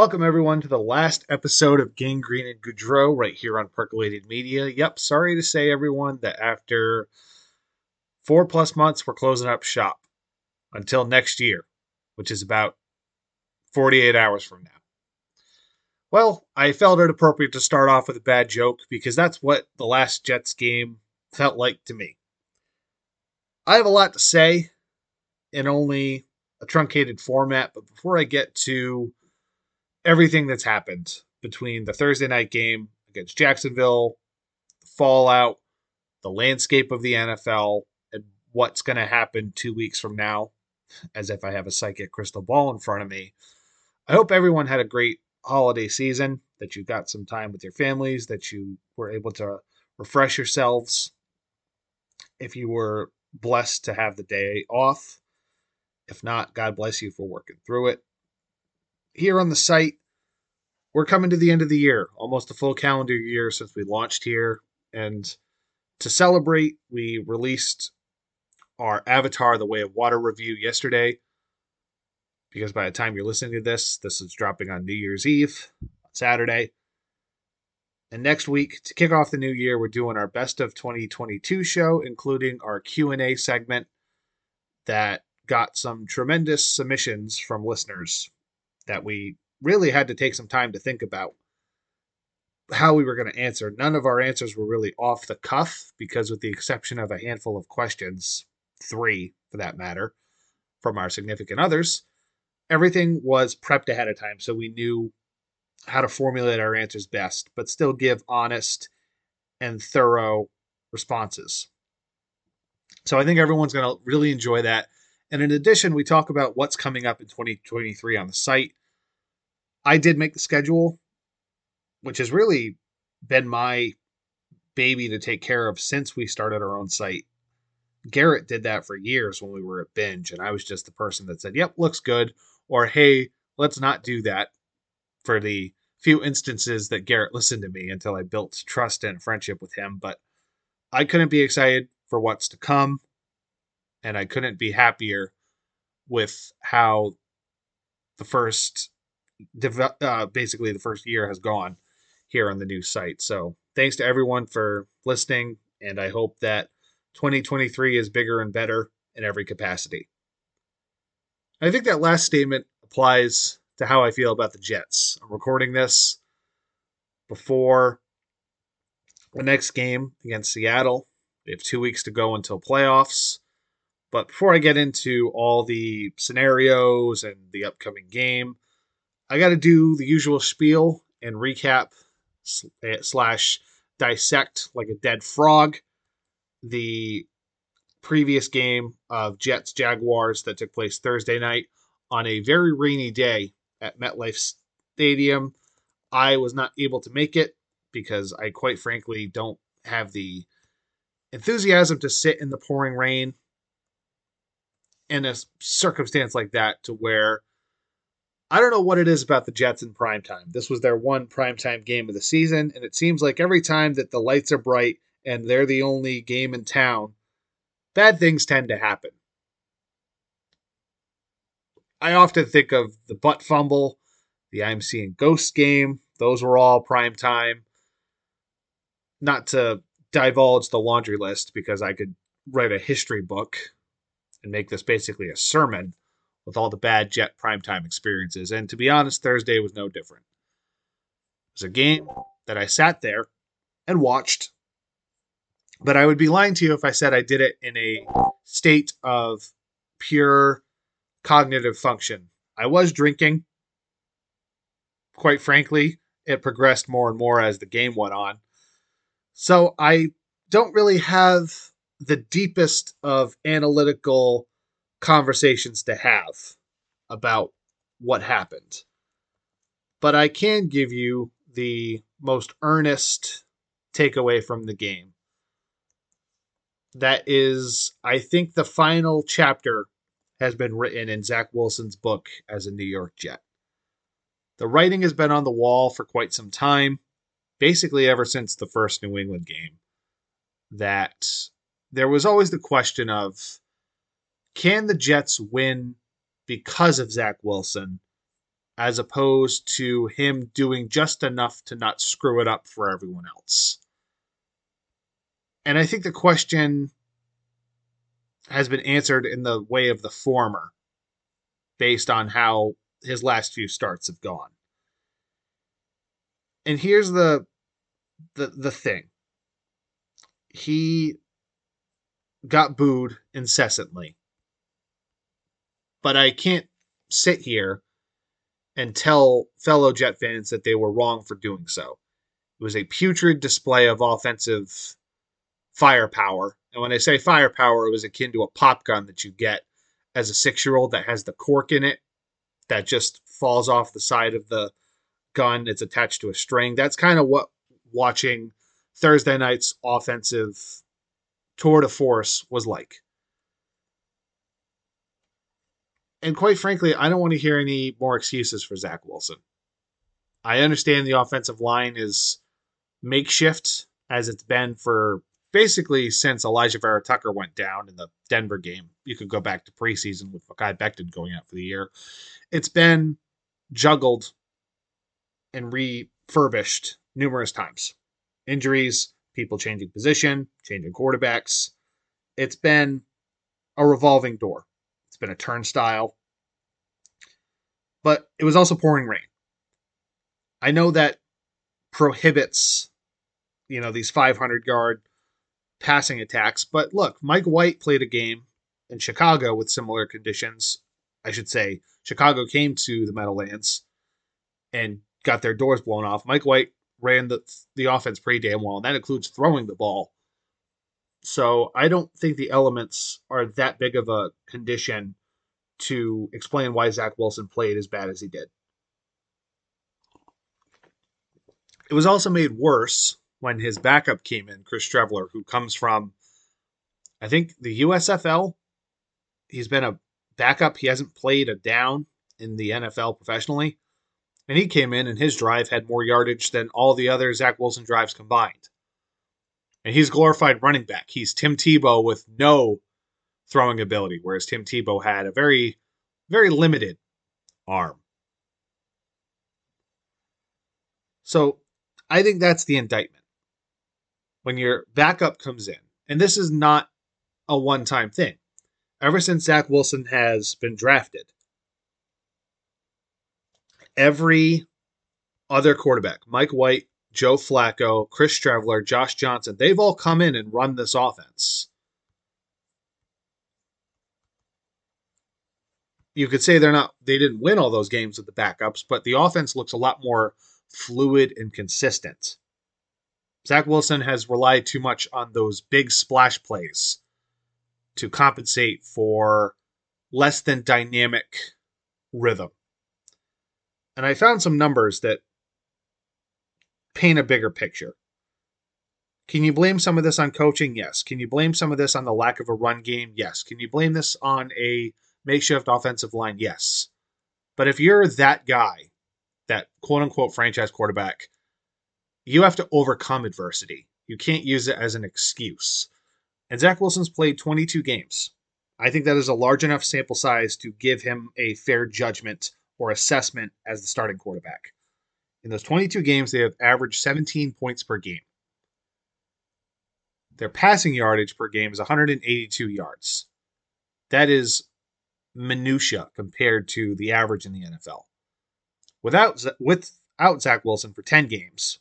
Welcome, everyone, to the last episode of Gangrene and Goudreau right here on Percolated Media. Yep, sorry to say, everyone, that after four plus months, we're closing up shop until next year, which is about 48 hours from now. Well, I felt it appropriate to start off with a bad joke because that's what the last Jets game felt like to me. I have a lot to say in only a truncated format, but before I get to everything that's happened between the Thursday night game against Jacksonville, the fallout, the landscape of the NFL, and what's going to happen two weeks from now, as if I have a psychic crystal ball in front of me. I hope everyone had a great holiday season, that you got some time with your families, that you were able to refresh yourselves. If you were blessed to have the day off, if not, God bless you for working through it. Here on the site, we're coming to the end of the year, almost a full calendar year since we launched here. And to celebrate, we released our Avatar The Way of Water review yesterday. Because by the time you're listening to this, this is dropping on New Year's Eve, on Saturday. And next week, to kick off the new year, we're doing our best of 2022 show, including our Q&A segment that got some tremendous submissions from listeners that we really had to take some time to think about how we were going to answer. None of our answers were really off the cuff because, with the exception of a handful of questions, three for that matter, from our significant others, everything was prepped ahead of time. So we knew how to formulate our answers best, but still give honest and thorough responses. So I think everyone's going to really enjoy that. And in addition, we talk about what's coming up in 2023 on the site. I did make the schedule, which has really been my baby to take care of since we started our own site. Garrett did that for years when we were at Binge, and I was just the person that said, Yep, looks good, or Hey, let's not do that for the few instances that Garrett listened to me until I built trust and friendship with him. But I couldn't be excited for what's to come, and I couldn't be happier with how the first uh, basically the first year has gone here on the new site. So thanks to everyone for listening, and I hope that 2023 is bigger and better in every capacity. I think that last statement applies to how I feel about the Jets. I'm recording this before the next game against Seattle. We have two weeks to go until playoffs. But before I get into all the scenarios and the upcoming game, I got to do the usual spiel and recap eh, slash dissect like a dead frog the previous game of Jets Jaguars that took place Thursday night on a very rainy day at MetLife Stadium. I was not able to make it because I quite frankly don't have the enthusiasm to sit in the pouring rain in a circumstance like that to where I don't know what it is about the Jets in primetime. This was their one primetime game of the season, and it seems like every time that the lights are bright and they're the only game in town, bad things tend to happen. I often think of the butt fumble, the I'm seeing ghost game. Those were all prime time. Not to divulge the laundry list because I could write a history book and make this basically a sermon with all the bad Jet primetime experiences. And to be honest, Thursday was no different. It was a game that I sat there and watched, but I would be lying to you if I said I did it in a state of pure cognitive function. I was drinking. Quite frankly, it progressed more and more as the game went on. So I don't really have the deepest of analytical conversations to have about what happened. But I can give you the most earnest takeaway from the game. That is, I think the final chapter has been written in Zach Wilson's book as a New York Jet. The writing has been on the wall for quite some time, basically ever since the first New England game. That there was always the question of can the Jets win because of Zach Wilson as opposed to him doing just enough to not screw it up for everyone else. And I think the question has been answered in the way of the former based on how his last few starts have gone. And here's the the the thing. He got booed incessantly. But I can't sit here and tell fellow Jet fans that they were wrong for doing so. It was a putrid display of offensive firepower. And when I say firepower, it was akin to a pop gun that you get as a six year old that has the cork in it that just falls off the side of the gun. It's attached to a string. That's kind of what watching Thursday night's offensive tour de force was like. And quite frankly, I don't want to hear any more excuses for Zach Wilson. I understand the offensive line is makeshift as it's been for basically since Elijah Vera Tucker went down in the Denver game. You could go back to preseason with Mekhi Becton going out for the year. It's been juggled and refurbished numerous times. Injuries, people changing position, changing quarterbacks. It's been a revolving door. Been a turnstile. But it was also pouring rain. I know that prohibits, you know, these 500 yard passing attacks. But look, Mike White played a game in Chicago with similar conditions. I should say, Chicago came to the Meadowlands and got their doors blown off. Mike White ran the the offense pretty damn well, and that includes throwing the ball. So I don't think the elements are that big of a condition to explain why Zach Wilson played as bad as he did. It was also made worse when his backup came in, Chris Streveler, who comes from, I think, the USFL. He's been a backup. He hasn't played a down in the NFL professionally. And he came in, and his drive had more yardage than all the other Zach Wilson drives combined. And he's glorified running back. He's Tim Tebow with no throwing ability, whereas Tim Tebow had a very, very limited arm. So I think that's the indictment. When your backup comes in, and this is not a one time thing, ever since Zach Wilson has been drafted, every other quarterback, Mike White, Joe Flacco, Chris Streveler, Josh Johnson, they've all come in and run this offense. You could say they're not they didn't win all those games with the backups, but the offense looks a lot more fluid and consistent. Zach Wilson has relied too much on those big splash plays to compensate for less than dynamic rhythm. And I found some numbers that paint a bigger picture. Can you blame some of this on coaching? Yes. Can you blame some of this on the lack of a run game? Yes. Can you blame this on a makeshift offensive line? Yes. But if you're that guy, that quote unquote franchise quarterback, you have to overcome adversity. You can't use it as an excuse. And Zach Wilson's played 22 games. I think that is a large enough sample size to give him a fair judgment or assessment as the starting quarterback. In those 22 games, they have averaged 17 points per game. Their passing yardage per game is 182 yards. That is minutia compared to the average in the NFL. Without without Zach Wilson for 10 games,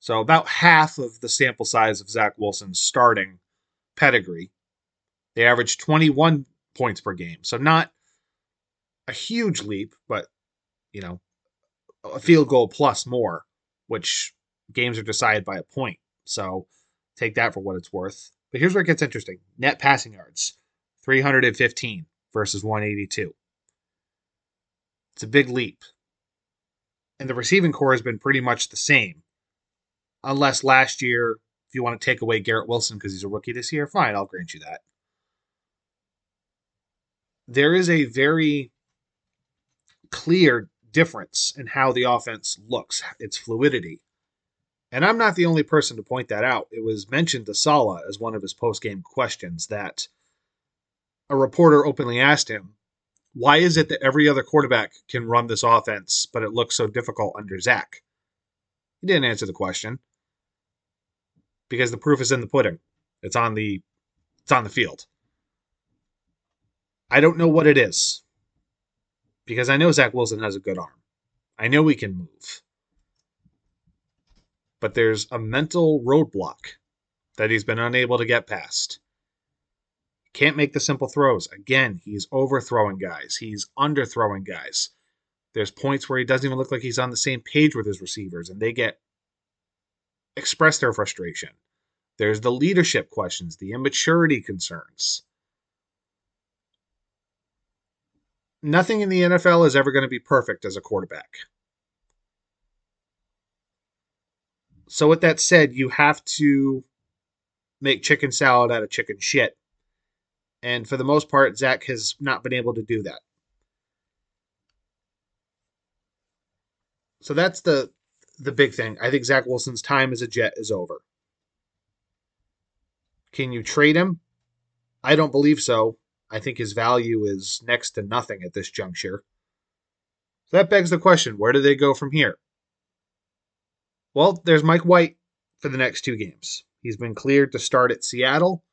so about half of the sample size of Zach Wilson's starting pedigree, they averaged 21 points per game. So not a huge leap, but you know, a field goal plus more, which games are decided by a point. So take that for what it's worth. But here's where it gets interesting net passing yards 315 versus 182. It's a big leap. And the receiving core has been pretty much the same. Unless last year, if you want to take away Garrett Wilson because he's a rookie this year, fine, I'll grant you that. There is a very clear difference in how the offense looks, its fluidity. And I'm not the only person to point that out. It was mentioned to Saleh as one of his post game questions that a reporter openly asked him, Why is it that every other quarterback can run this offense, but it looks so difficult under Zach? He didn't answer the question because the proof is in the pudding. It's on the it's on the field. I don't know what it is because I know Zach Wilson has a good arm. I know he can move. But there's a mental roadblock that he's been unable to get past. Can't make the simple throws. Again, he's overthrowing guys. He's underthrowing guys. There's points where he doesn't even look like he's on the same page with his receivers, and they get express their frustration. There's the leadership questions, the immaturity concerns. Nothing in the NFL is ever going to be perfect as a quarterback. So, with that said, you have to make chicken salad out of chicken shit. And for the most part, Zach has not been able to do that. So that's the the big thing. I think Zach Wilson's time as a Jet is over. Can you trade him? I don't believe so. I think his value is next to nothing at this juncture. So that begs the question where do they go from here? Well, there's Mike White for the next two games. He's been cleared to start at Seattle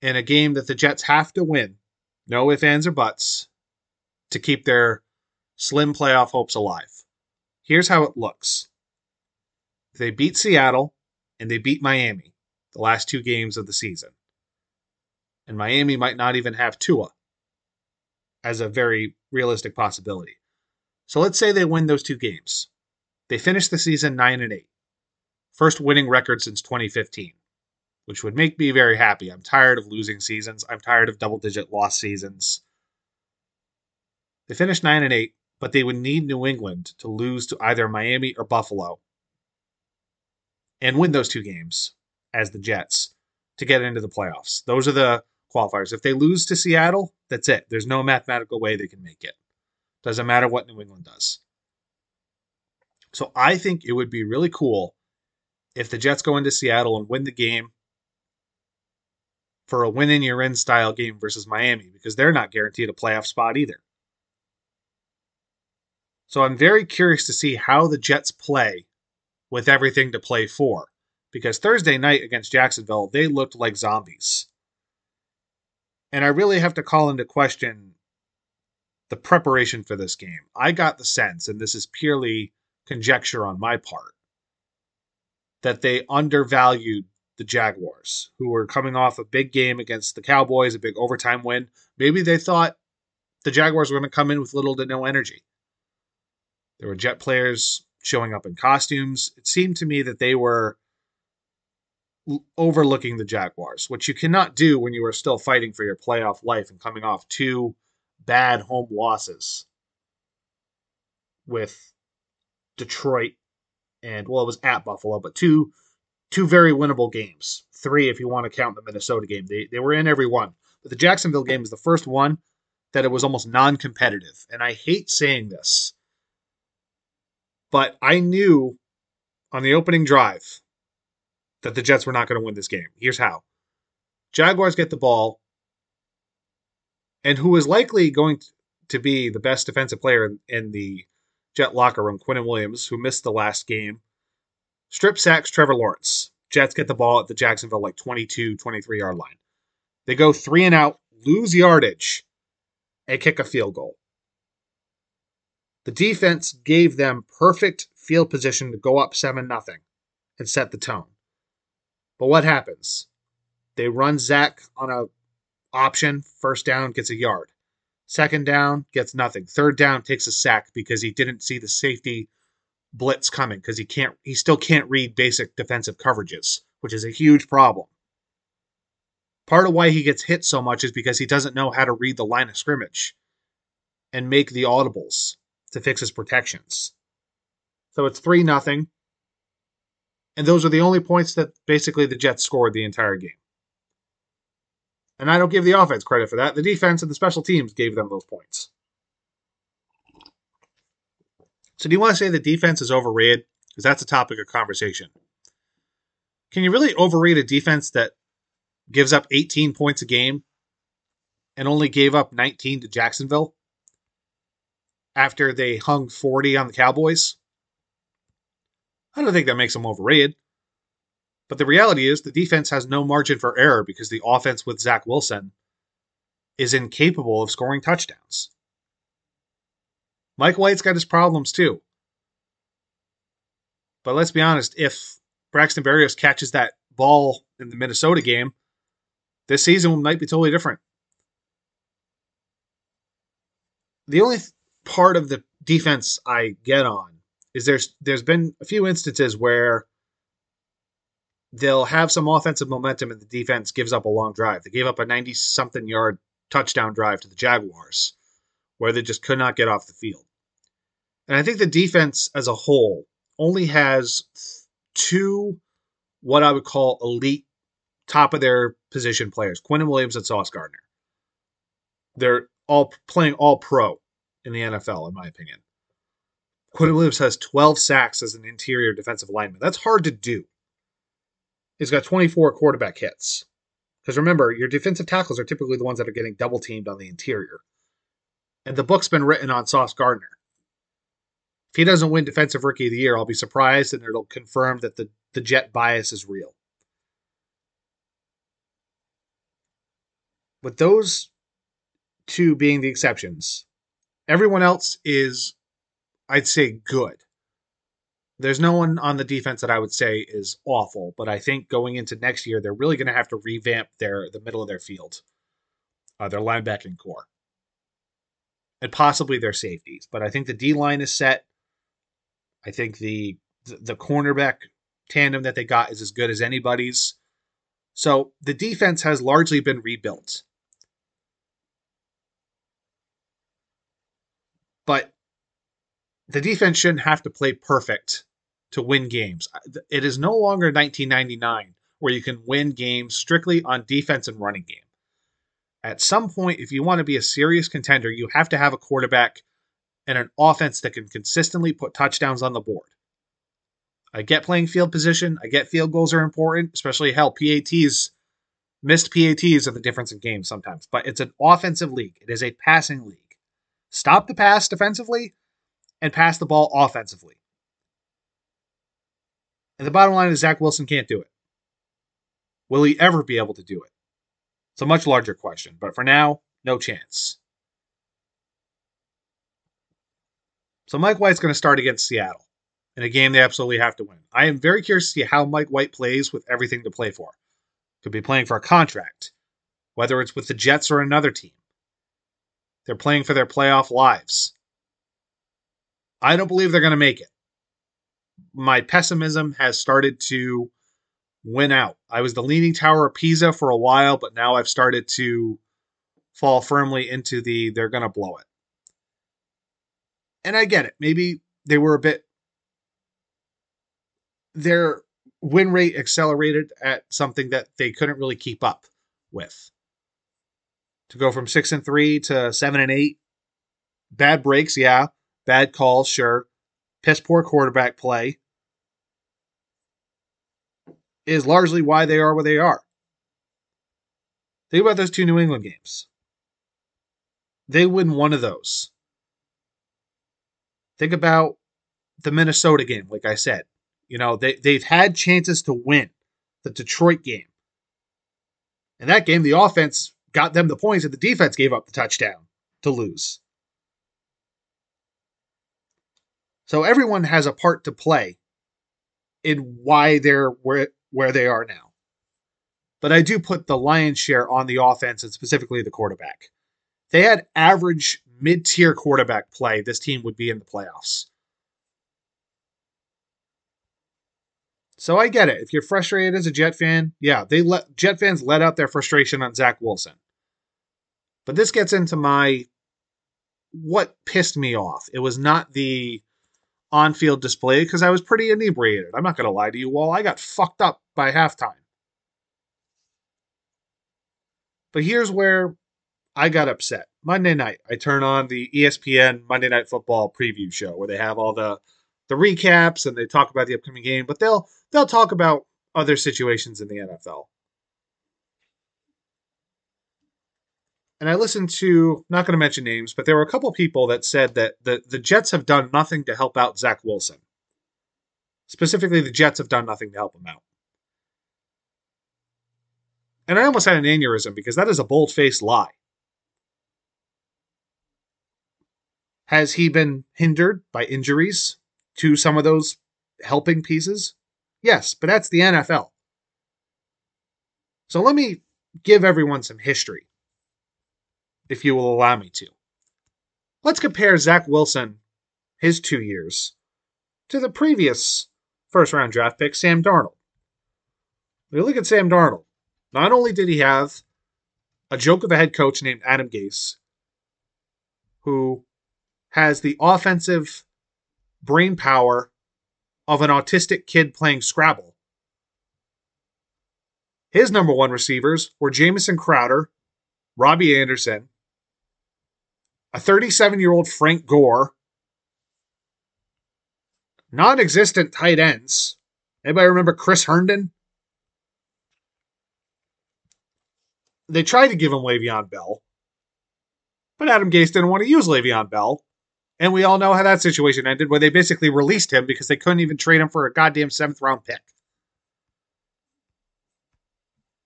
in a game that the Jets have to win. No ifs, ands, or buts to keep their slim playoff hopes alive. Here's how it looks they beat Seattle and they beat Miami the last two games of the season. And Miami might not even have Tua as a very realistic possibility. So let's say they win those two games. They finish the season 9 and 8 first winning record since 2015, which would make me very happy. I'm tired of losing seasons. I'm tired of double digit loss seasons. They finish 9 and 8, but they would need New England to lose to either Miami or Buffalo and win those two games as the Jets to get into the playoffs. Those are the qualifiers. If they lose to Seattle, that's it. There's no mathematical way they can make it. Doesn't matter what New England does. So I think it would be really cool if the Jets go into Seattle and win the game for a win in your in style game versus Miami because they're not guaranteed a playoff spot either. So I'm very curious to see how the Jets play with everything to play for because Thursday night against Jacksonville, they looked like zombies. And I really have to call into question the preparation for this game. I got the sense, and this is purely conjecture on my part, that they undervalued the Jaguars, who were coming off a big game against the Cowboys, a big overtime win. Maybe they thought the Jaguars were going to come in with little to no energy. There were Jet players showing up in costumes. It seemed to me that they were overlooking the Jaguars, which you cannot do when you are still fighting for your playoff life and coming off two bad home losses with Detroit and well, it was at Buffalo, but two two very winnable games. Three, if you want to count the Minnesota game, they they were in every one. But the Jacksonville game is the first one that it was almost non-competitive, and I hate saying this, but I knew on the opening drive that the Jets were not going to win this game. Here's how: Jaguars get the ball, and who is likely going to be the best defensive player in the Jet locker room, Quinnen Williams, who missed the last game, strip sacks Trevor Lawrence. Jets get the ball at the Jacksonville like 22, 23 yard line. They go three and out, lose yardage, and kick a field goal. The defense gave them perfect field position to go up 7 0 and set the tone. But what happens? They run Zach on a option, first down, gets a yard. Second down, gets nothing. Third down, takes a sack because he didn't see the safety blitz coming because he can't he still can't read basic defensive coverages, which is a huge problem. Part of why he gets hit so much is because he doesn't know how to read the line of scrimmage and make the audibles to fix his protections. So it's 3 nothing. And those are the only points that basically the Jets scored the entire game. And I don't give the offense credit for that. The defense and the special teams gave them those points. So do you want to say the defense is overrated? Because that's a topic of conversation. Can you really overrate a defense that gives up 18 points a game and only gave up 19 to Jacksonville after they hung 40 on the Cowboys. I don't think that makes them overrated. But the reality is the defense has no margin for error because the offense with Zach Wilson is incapable of scoring touchdowns. Mike White's got his problems too. But let's be honest, if Braxton Berrios catches that ball in the Minnesota game, this season might be totally different. The only part of the defense I get on is there's there's been a few instances where they'll have some offensive momentum and the defense gives up a long drive. They gave up a 90 something yard touchdown drive to the Jaguars where they just could not get off the field. And I think the defense as a whole only has two what I would call elite top of their position players, Quinnen Williams and Sauce Gardner. They're all playing all pro in the NFL, in my opinion. Quinnen Williams has 12 sacks as an interior defensive lineman. That's hard to do. He's got 24 quarterback hits. Because remember, your defensive tackles are typically the ones that are getting double teamed on the interior. And the book's been written on Sauce Gardner. If he doesn't win Defensive Rookie of the Year, I'll be surprised and it'll confirm that the, the jet bias is real. With those two being the exceptions, everyone else is, I'd say, good. There's no one on the defense that I would say is awful, but I think going into next year, they're really going to have to revamp their the middle of their field, uh, their linebacking core, and possibly their safeties. But I think the D line is set. I think the the cornerback tandem that they got is as good as anybody's. So the defense has largely been rebuilt. But the defense shouldn't have to play perfect to win games. It is no longer 1999 where you can win games strictly on defense and running game. At some point, if you want to be a serious contender, you have to have a quarterback and an offense that can consistently put touchdowns on the board. I get playing field position. I get field goals are important, especially hell, PATs, missed PATs are the difference in games sometimes. But it's an offensive league, it is a passing league. Stop the pass defensively and pass the ball offensively. And the bottom line is Zach Wilson can't do it. Will he ever be able to do it? It's a much larger question, but for now, no chance. So Mike White's going to start against Seattle in a game they absolutely have to win. I am very curious to see how Mike White plays with everything to play for. Could be playing for a contract, whether it's with the Jets or another team. They're playing for their playoff lives. I don't believe they're going to make it. My pessimism has started to win out. I was the leaning tower of Pisa for a while, but now I've started to fall firmly into the they're going to blow it and I get it. Maybe they were a bit their win rate accelerated at something that they couldn't really keep up with. To go from six and three to seven and eight, bad breaks, yeah, bad calls, sure, piss poor quarterback play is largely why they are where they are. Think about those two New England games. They win one of those. Think about the Minnesota game, like I said. You know, they, they've had chances to win the Detroit game. In that game, the offense got them the points and the defense gave up the touchdown to lose. So everyone has a part to play in why they're where, where they are now. But I do put the lion's share on the offense and specifically the quarterback. They had average mid tier quarterback play, this team would be in the playoffs. So I get it. If you're frustrated as a Jet fan, yeah, they let Jet fans let out their frustration on Zach Wilson. But this gets into my what pissed me off. It was not the on-field display because I was pretty inebriated. I'm not going to lie to you all. I got fucked up by halftime. But here's where I got upset. Monday night, I turn on the ESPN Monday Night Football preview show where they have all the the recaps and they talk about the upcoming game, but they'll they'll talk about other situations in the NFL. And I listened to, not going to mention names, but there were a couple people that said that the, the Jets have done nothing to help out Zach Wilson. Specifically, the Jets have done nothing to help him out. And I almost had an aneurysm because that is a bold faced lie. Has he been hindered by injuries to some of those helping pieces? Yes, but that's the NFL. So let me give everyone some history, if you will allow me to. Let's compare Zach Wilson, his two years, to the previous first round draft pick, Sam Darnold. When you look at Sam Darnold, not only did he have a joke of a head coach named Adam Gase, who has the offensive brain power of an autistic kid playing Scrabble. His number one receivers were Jamison Crowder, Robbie Anderson, a 37 year old Frank Gore, non existent tight ends. Anybody remember Chris Herndon? They tried to give him Le'Veon Bell, but Adam Gase didn't want to use Le'Veon Bell. And we all know how that situation ended, where they basically released him because they couldn't even trade him for a goddamn seventh round pick.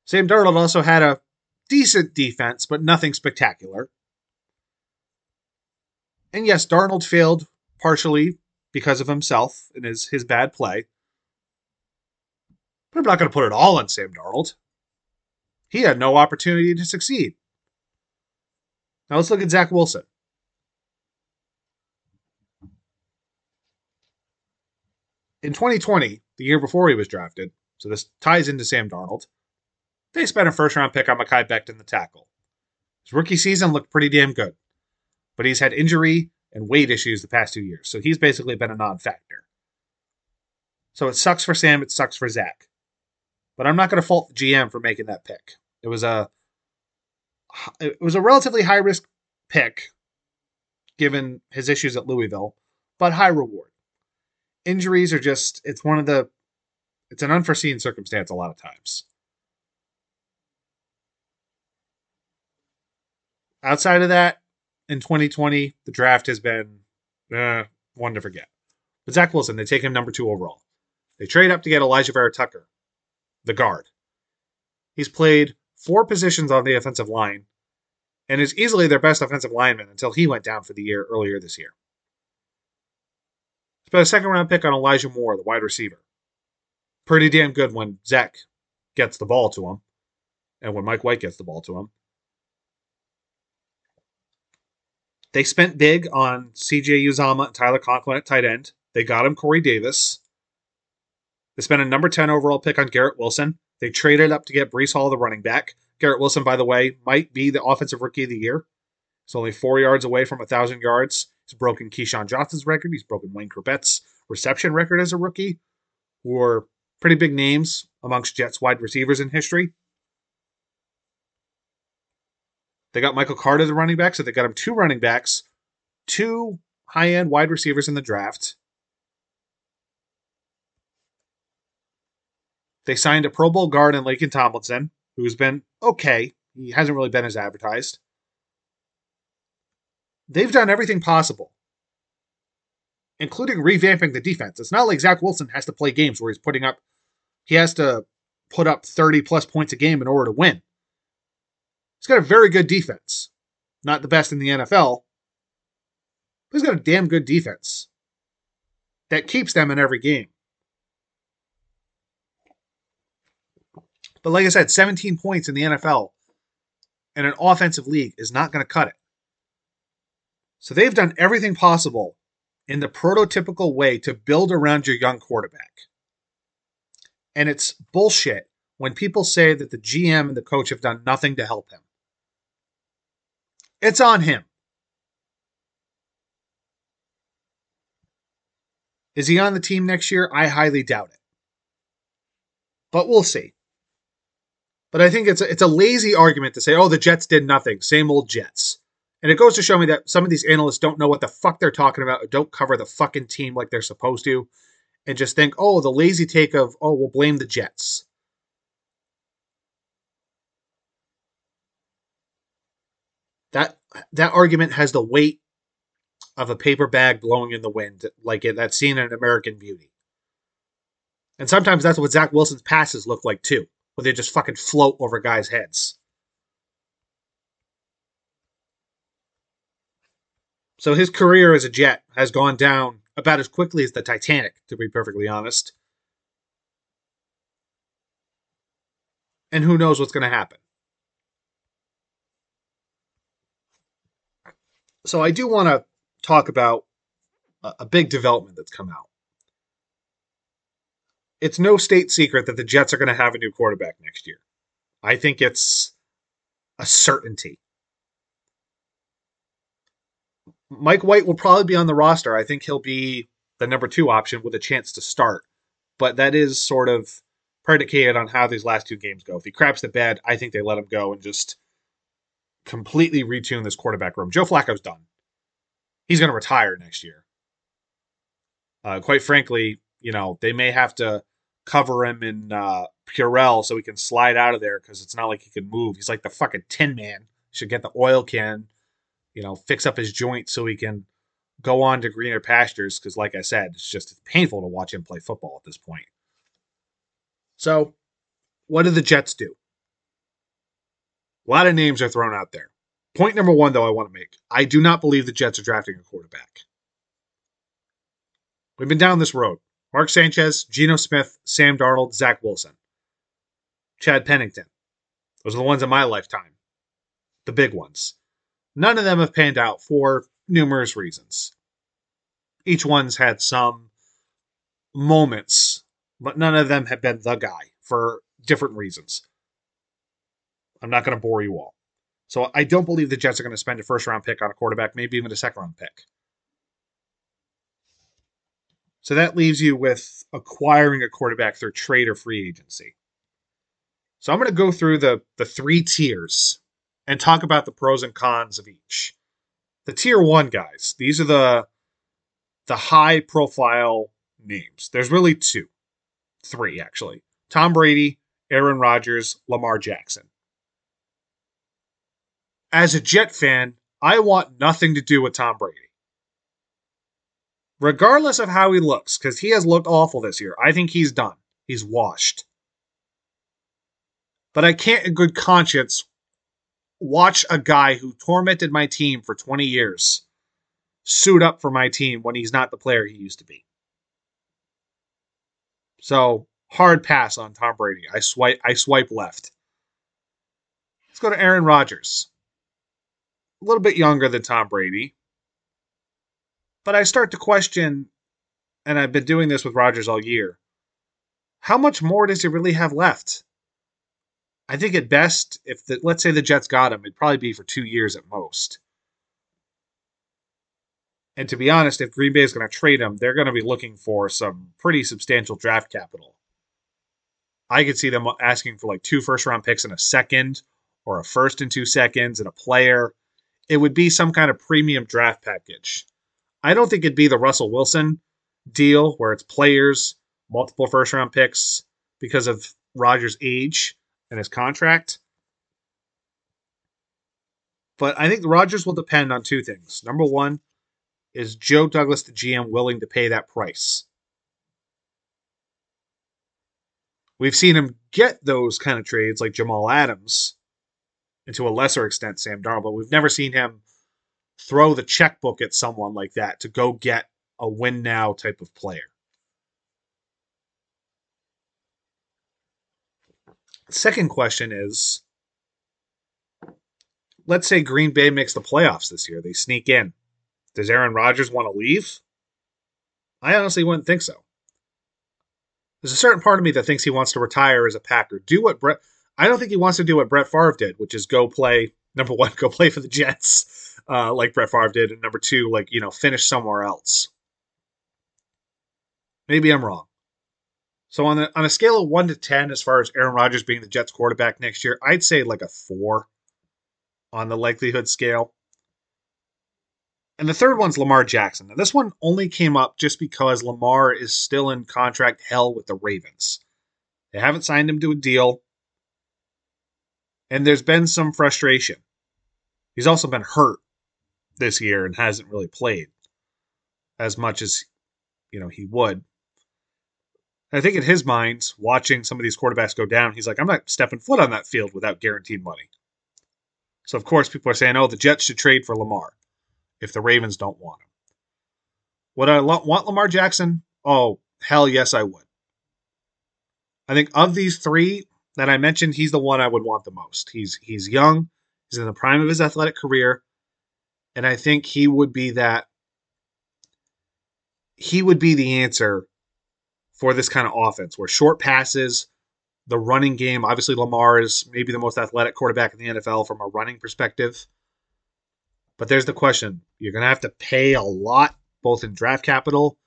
Sam Darnold also had a decent defense, but nothing spectacular. And yes, Darnold failed partially because of himself and his, his bad play. But I'm not going to put it all on Sam Darnold. He had no opportunity to succeed. Now let's look at Zach Wilson. In 2020, the year before he was drafted, so this ties into Sam Darnold, they spent a first round pick on Mekhi Becton the tackle. His rookie season looked pretty damn good, but he's had injury and weight issues the past two years, so he's basically been a non factor. So it sucks for Sam, it sucks for Zach. But I'm not going to fault the GM for making that pick. It was a it was a relatively high risk pick given his issues at Louisville, but high reward. Injuries are just it's one of the it's an unforeseen circumstance a lot of times. Outside of that, in 2020, the draft has been uh, one to forget. But Zach Wilson, they take him number two overall. They trade up to get Elijah Vera-Tucker, the guard. He's played four positions on the offensive line and is easily their best offensive lineman until he went down for the year earlier this year. Spent a second round pick on Elijah Moore, the wide receiver. Pretty damn good when Zach gets the ball to him and when Mike White gets the ball to him. They spent big on CJ Uzomah and Tyler Conklin at tight end. They got him Corey Davis. They spent a number 10 overall pick on Garrett Wilson. They traded up to get Breece Hall, the running back. Garrett Wilson, by the way, might be the offensive rookie of the year. He's only four yards away from a 1,000 yards. He's broken Keyshawn Johnson's record. He's broken Wayne Chrebet's reception record as a rookie, who are pretty big names amongst Jets wide receivers in history. They got Michael Carter, the running back, so they got him two running backs, two high end wide receivers in the draft. They signed a Pro Bowl guard in Laken Tomlinson, who's been okay. He hasn't really been as advertised. They've done everything possible, including revamping the defense. It's not like Zach Wilson has to play games where he's putting up, he has to put up 30 plus points a game in order to win. He's got a very good defense. Not the best in the NFL, but he's got a damn good defense that keeps them in every game. But like I said, 17 points in the NFL in an offensive league is not going to cut it. So they've done everything possible in the prototypical way to build around your young quarterback. And it's bullshit when people say that the GM and the coach have done nothing to help him. It's on him. Is he on the team next year? I highly doubt it. But we'll see. But I think it's a, it's a lazy argument to say, oh, the Jets did nothing. Same old Jets. And it goes to show me that some of these analysts don't know what the fuck they're talking about, or don't cover the fucking team like they're supposed to, and just think, oh, the lazy take of, oh, we'll blame the Jets. That argument has the weight of a paper bag blowing in the wind, like that scene in American Beauty. And sometimes that's what Zach Wilson's passes look like too, where they just fucking float over guys' heads. So his career as a Jet has gone down about as quickly as the Titanic, to be perfectly honest. And who knows what's going to happen. So I do want to talk about a, big development that's come out. It's no state secret that the Jets are going to have a new quarterback next year. I think it's a certainty. Mike White will probably be on the roster. I think he'll be the number two option with a chance to start. But that is sort of predicated on how these last two games go. If he craps the bed, I think they let him go and just completely retune this quarterback room. Joe Flacco's done. He's going to retire next year. Uh, quite frankly, you know, they may have to cover him in uh, Purell so he can slide out of there because it's not like he can move. He's like the fucking tin man. Should get the oil can, you know, fix up his joint so he can go on to greener pastures. Because, like I said, it's just painful to watch him play football at this point. So, what do the Jets do? A lot of names are thrown out there. Point number one, though, I want to make I do not believe the Jets are drafting a quarterback. We've been down this road. Mark Sanchez, Geno Smith, Sam Darnold, Zach Wilson, Chad Pennington. Those are the ones in my lifetime, the big ones. None of them have panned out for numerous reasons. Each one's had some moments, but none of them have been the guy for different reasons. I'm not going to bore you all. So I don't believe the Jets are going to spend a first round pick on a quarterback, maybe even a second round pick. So that leaves you with acquiring a quarterback through trade or free agency. So I'm going to go through the the three tiers and talk about the pros and cons of each. The tier 1 guys, these are the the high profile names. There's really two. Three actually. Tom Brady, Aaron Rodgers, Lamar Jackson. As a Jet fan, I want nothing to do with Tom Brady regardless of how he looks, because he has looked awful this year. I think he's done. He's washed. But I can't, in good conscience, watch a guy who tormented my team for 20 years suit up for my team when he's not the player he used to be. So hard pass on Tom Brady. I swipe I swipe left. Let's go to Aaron Rodgers. A little bit younger than Tom Brady. But I start to question, and I've been doing this with Rodgers all year. How much more does he really have left? I think at best, if the, let's say the Jets got him, it'd probably be for two years at most. And to be honest, if Green Bay is going to trade him, they're going to be looking for some pretty substantial draft capital. I could see them asking for like two first round picks in a second, or a first and two seconds and a player. It would be some kind of premium draft package. I don't think it'd be the Russell Wilson deal where it's players, multiple first round picks because of Rodgers' age and his contract. But I think Rodgers will depend on two things. Number one, is Joe Douglas, the GM, willing to pay that price? We've seen him get those kind of trades like Jamal Adams, and to a lesser extent Sam Darnold, but we've never seen him throw the checkbook at someone like that to go get a win now type of player. Second question is let's say Green Bay makes the playoffs this year. They sneak in. Does Aaron Rodgers want to leave? I honestly wouldn't think so. There's a certain part of me that thinks he wants to retire as a Packer. Do what Brett I don't think he wants to do what Brett Favre did, which is go play number one, go play for the Jets uh, like Brett Favre did, and number two, like you know, finish somewhere else. Maybe I'm wrong. So on a, on a scale of one to ten, as far as Aaron Rodgers being the Jets quarterback next year, I'd say like a four on the likelihood scale. And the third one's Lamar Jackson. Now, this one only came up just because Lamar is still in contract hell with the Ravens. They haven't signed him to a deal. And there's been some frustration. He's also been hurt this year and hasn't really played as much as you know he would. I think in his mind, watching some of these quarterbacks go down, he's like, I'm not stepping foot on that field without guaranteed money. So of course people are saying, "Oh, the Jets should trade for Lamar if the Ravens don't want him." Would I want Lamar Jackson? Oh, hell yes, I would. I think of these three that I mentioned, he's the one I would want the most. He's he's young, he's in the prime of his athletic career, and I think he would be that he would be the answer for this kind of offense where short passes, the running game, obviously Lamar is maybe the most athletic quarterback in the NFL from a running perspective. But there's the question. You're going to have to pay a lot both in draft capital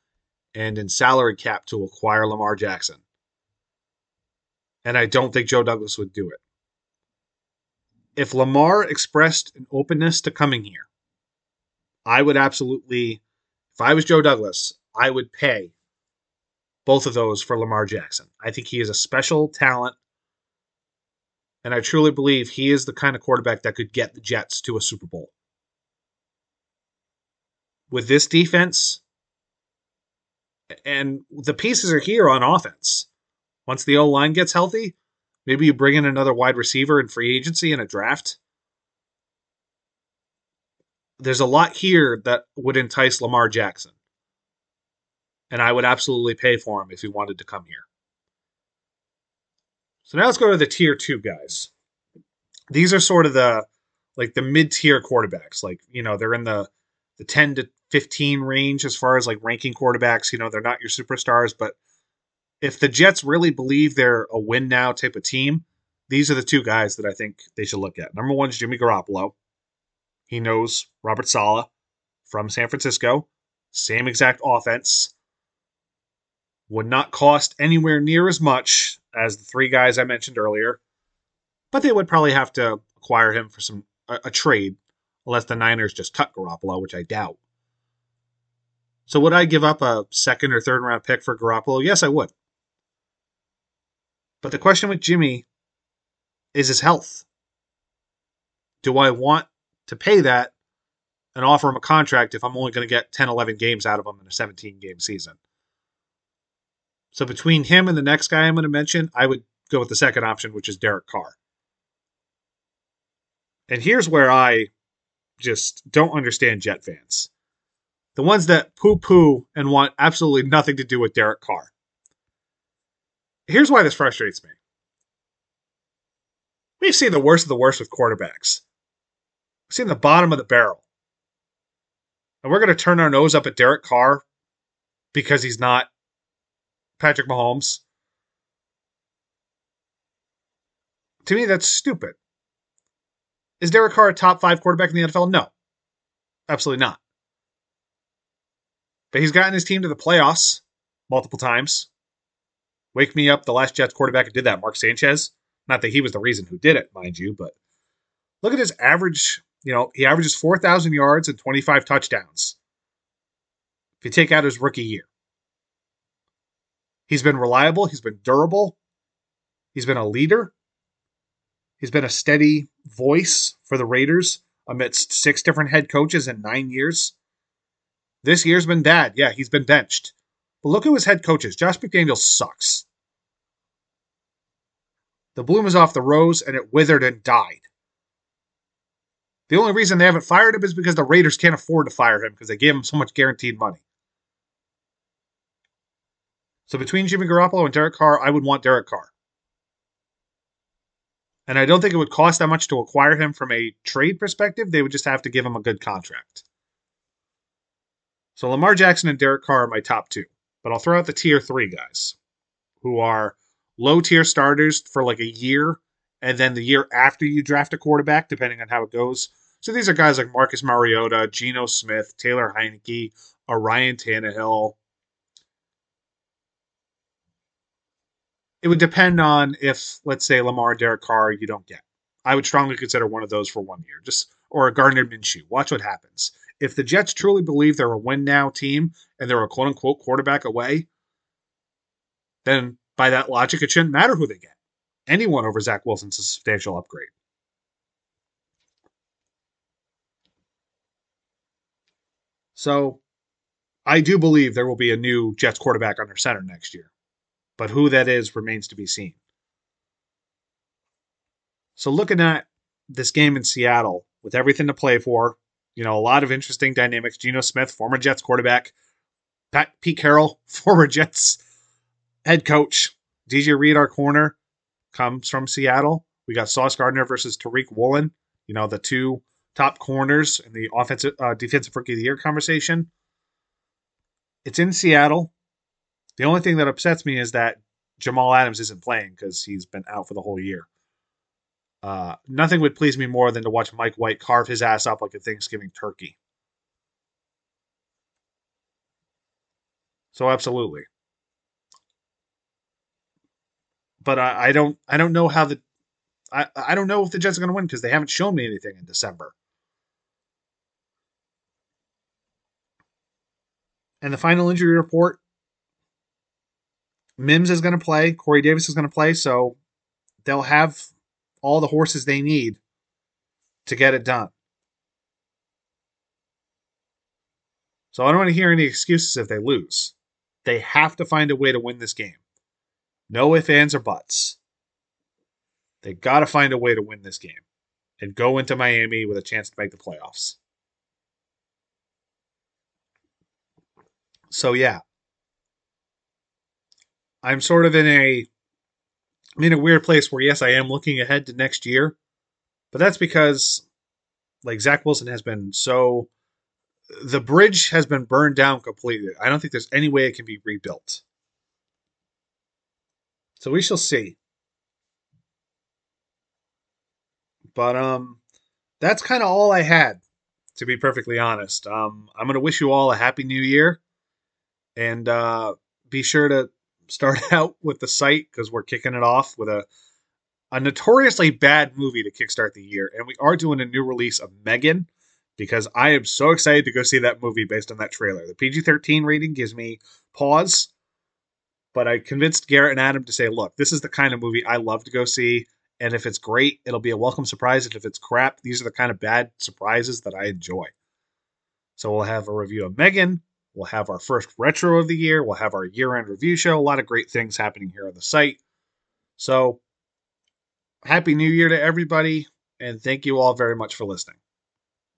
and in salary cap to acquire Lamar Jackson. And I don't think Joe Douglas would do it. If Lamar expressed an openness to coming here, I would absolutely, if I was Joe Douglas, I would pay both of those for Lamar Jackson. I think he is a special talent. And I truly believe he is the kind of quarterback that could get the Jets to a Super Bowl. With this defense, and the pieces are here on offense. Once the O line gets healthy, maybe you bring in another wide receiver in free agency and a draft. There's a lot here that would entice Lamar Jackson and I would absolutely pay for him if he wanted to come here. So now let's go to the tier two guys. These are sort of the like the mid tier quarterbacks. Like you know they're in the the ten to fifteen range as far as like ranking quarterbacks. You know they're not your superstars, but if the Jets really believe they're a win now type of team, these are the two guys that I think they should look at. Number one is Jimmy Garoppolo. He knows Robert Saleh from San Francisco. Same exact offense would not cost anywhere near as much as the three guys I mentioned earlier, but they would probably have to acquire him for some a, a trade, unless the Niners just cut Garoppolo, which I doubt. So would I give up a second or third round pick for Garoppolo? Yes, I would. But the question with Jimmy is his health. Do I want to pay that and offer him a contract if I'm only going to get 10, 11 games out of him in a 17 game season? So between him and the next guy I'm going to mention, I would go with the second option, which is Derek Carr. And here's where I just don't understand Jet fans the ones that poo poo and want absolutely nothing to do with Derek Carr. Here's why this frustrates me. We've seen the worst of the worst with quarterbacks. We've seen the bottom of the barrel. And we're going to turn our nose up at Derek Carr because he's not Patrick Mahomes. To me, that's stupid. Is Derek Carr a top five quarterback in the NFL? No. Absolutely not. But he's gotten his team to the playoffs multiple times. Wake me up, the last Jets quarterback who did that, Mark Sanchez. Not that he was the reason who did it, mind you, but look at his average. You know, he averages 4,000 yards and 25 touchdowns. If you take out his rookie year, He's been reliable, he's been durable, he's been a leader, he's been a steady voice for the Raiders amidst six different head coaches in nine years. This year's been bad. Yeah, he's been benched. But look at his head coaches. Josh McDaniels sucks. The bloom is off the rose and it withered and died. The only reason they haven't fired him is because the Raiders can't afford to fire him because they gave him so much guaranteed money. So between Jimmy Garoppolo and Derek Carr, I would want Derek Carr. And I don't think it would cost that much to acquire him from a trade perspective. They would just have to give him a good contract. So Lamar Jackson and Derek Carr are my top two. But I'll throw out the tier three guys who are low tier starters for like a year and then the year after you draft a quarterback, depending on how it goes. So these are guys like Marcus Mariota, Geno Smith, Taylor Heinicke, Ryan Tannehill, it would depend on if, let's say, Lamar, Derek Carr, you don't get. I would strongly consider one of those for one year, just or a Gardner Minshew. Watch what happens. If the Jets truly believe they're a win now team and they're a quote unquote quarterback away, then by that logic, it shouldn't matter who they get. Anyone over Zach Wilson's a substantial upgrade. So I do believe there will be a new Jets quarterback under center next year. But who that is remains to be seen. So looking at this game in Seattle with everything to play for, you know, a lot of interesting dynamics. Geno Smith, former Jets quarterback, Pat, Pete Carroll, former Jets head coach, DJ Reed, our corner, comes from Seattle. We got Sauce Gardner versus Tariq Woolen, you know, the two top corners in the offensive uh, defensive rookie of the year conversation. It's in Seattle. The only thing that upsets me is that Jamal Adams isn't playing because he's been out for the whole year. Uh, nothing would please me more than to watch Mike White carve his ass up like a Thanksgiving turkey. So absolutely. But I, I don't I don't know how the I, I don't know if the Jets are to win because they haven't shown me anything in December. And the final injury report Mims is going to play, Corey Davis is going to play, so they'll have all the horses they need to get it done. So I don't want to hear any excuses if they lose. They have to find a way to win this game. No ifs, ands, or buts. They got to find a way to win this game and go into Miami with a chance to make the playoffs. So yeah, I'm sort of in a I'm in a weird place where yes, I am looking ahead to next year, but that's because like Zach Wilson has been so the bridge has been burned down completely. I don't think there's any way it can be rebuilt. So we shall see. But um that's kind of all I had to be perfectly honest. Um I'm going to wish you all a happy new year and uh be sure to start out with the site because we're kicking it off with a a notoriously bad movie to kickstart the year, and we are doing a new release of Megan because I am so excited to go see that movie based on that trailer. The PG 13 rating gives me pause, but I convinced Garrett and Adam to say, look, this is the kind of movie I love to go see. And if it's great, it'll be a welcome surprise. And if it's crap, these are the kind of bad surprises that I enjoy. So we'll have a review of Megan. We'll have our first retro of the year. We'll have our year end review show. A lot of great things happening here on the site. So, Happy New Year to everybody, and thank you all very much for listening.